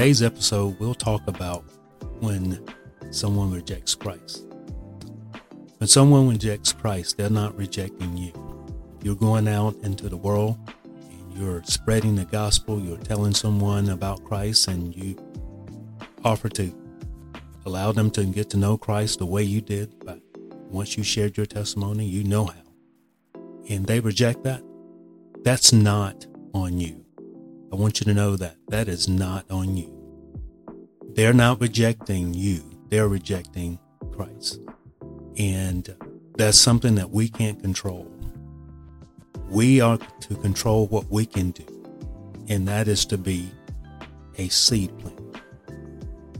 today's episode, we'll talk about when someone rejects Christ. When someone rejects Christ, they're not rejecting you. You're going out into the world and you're spreading the gospel, you're telling someone about Christ, and you offer to allow them to get to know Christ the way you did. But once you shared your testimony, you know how. And they reject that. That's not on you. I want you to know that. That is not on you. They're not rejecting you, they're rejecting Christ. And that's something that we can't control. We are to control what we can do, and that is to be a seed plant.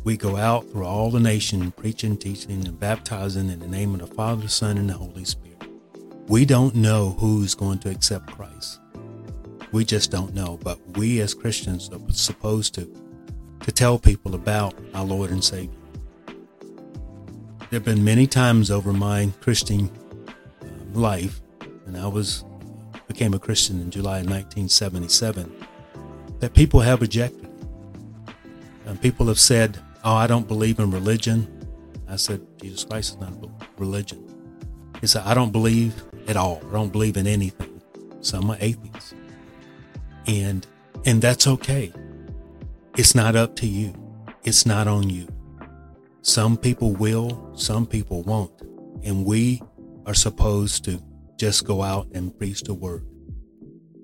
We go out through all the nation preaching, teaching, and baptizing in the name of the Father, the Son, and the Holy Spirit. We don't know who's going to accept Christ. We just don't know. But we as Christians are supposed to to tell people about our Lord and Savior. There have been many times over my Christian um, life, and I was became a Christian in July 1977, that people have rejected. And people have said, Oh, I don't believe in religion. I said, Jesus Christ is not a religion. He said, I don't believe at all. I don't believe in anything. So I'm an atheist. And and that's okay. It's not up to you. It's not on you. Some people will, some people won't. And we are supposed to just go out and preach the word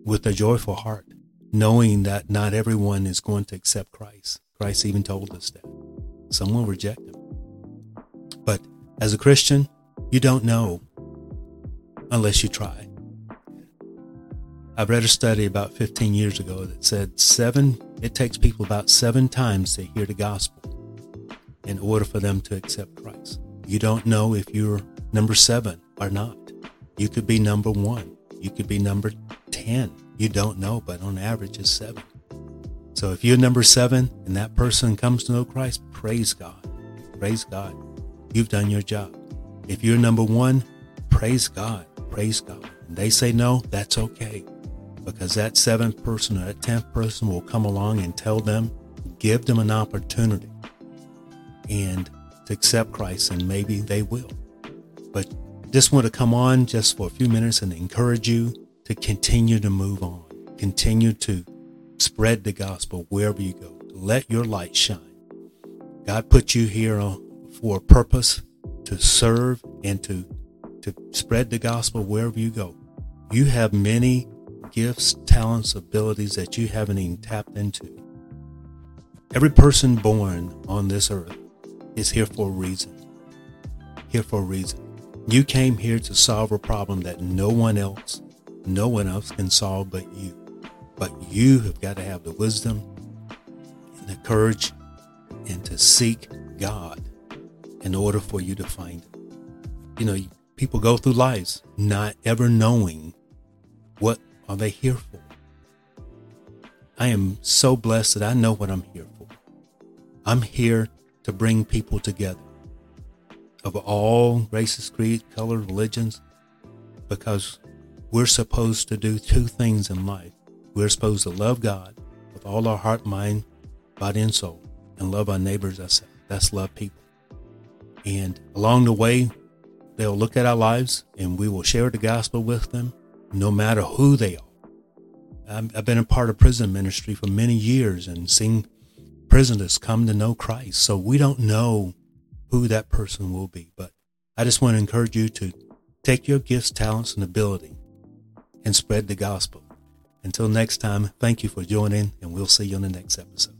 with a joyful heart, knowing that not everyone is going to accept Christ. Christ even told us that. Some will reject him. But as a Christian, you don't know unless you try. I've read a study about 15 years ago that said seven, it takes people about seven times to hear the gospel in order for them to accept Christ. You don't know if you're number seven or not. You could be number one. You could be number 10. You don't know, but on average, it's seven. So if you're number seven and that person comes to know Christ, praise God. Praise God. You've done your job. If you're number one, praise God. Praise God. And they say no, that's okay. Because that seventh person or that tenth person will come along and tell them, give them an opportunity and to accept Christ, and maybe they will. But just want to come on just for a few minutes and encourage you to continue to move on, continue to Spread the gospel wherever you go. Let your light shine. God put you here uh, for a purpose to serve and to, to spread the gospel wherever you go. You have many gifts, talents, abilities that you haven't even tapped into. Every person born on this earth is here for a reason. Here for a reason. You came here to solve a problem that no one else, no one else can solve but you. But you have got to have the wisdom and the courage and to seek God in order for you to find Him. You know, people go through lives not ever knowing what are they here for. I am so blessed that I know what I'm here for. I'm here to bring people together of all races, creeds, color, religions, because we're supposed to do two things in life. We're supposed to love God with all our heart, mind, body, and soul, and love our neighbors That's That's love people. And along the way, they'll look at our lives and we will share the gospel with them, no matter who they are. I've been a part of prison ministry for many years and seen prisoners come to know Christ. So we don't know who that person will be. But I just want to encourage you to take your gifts, talents, and ability and spread the gospel. Until next time, thank you for joining, and we'll see you on the next episode.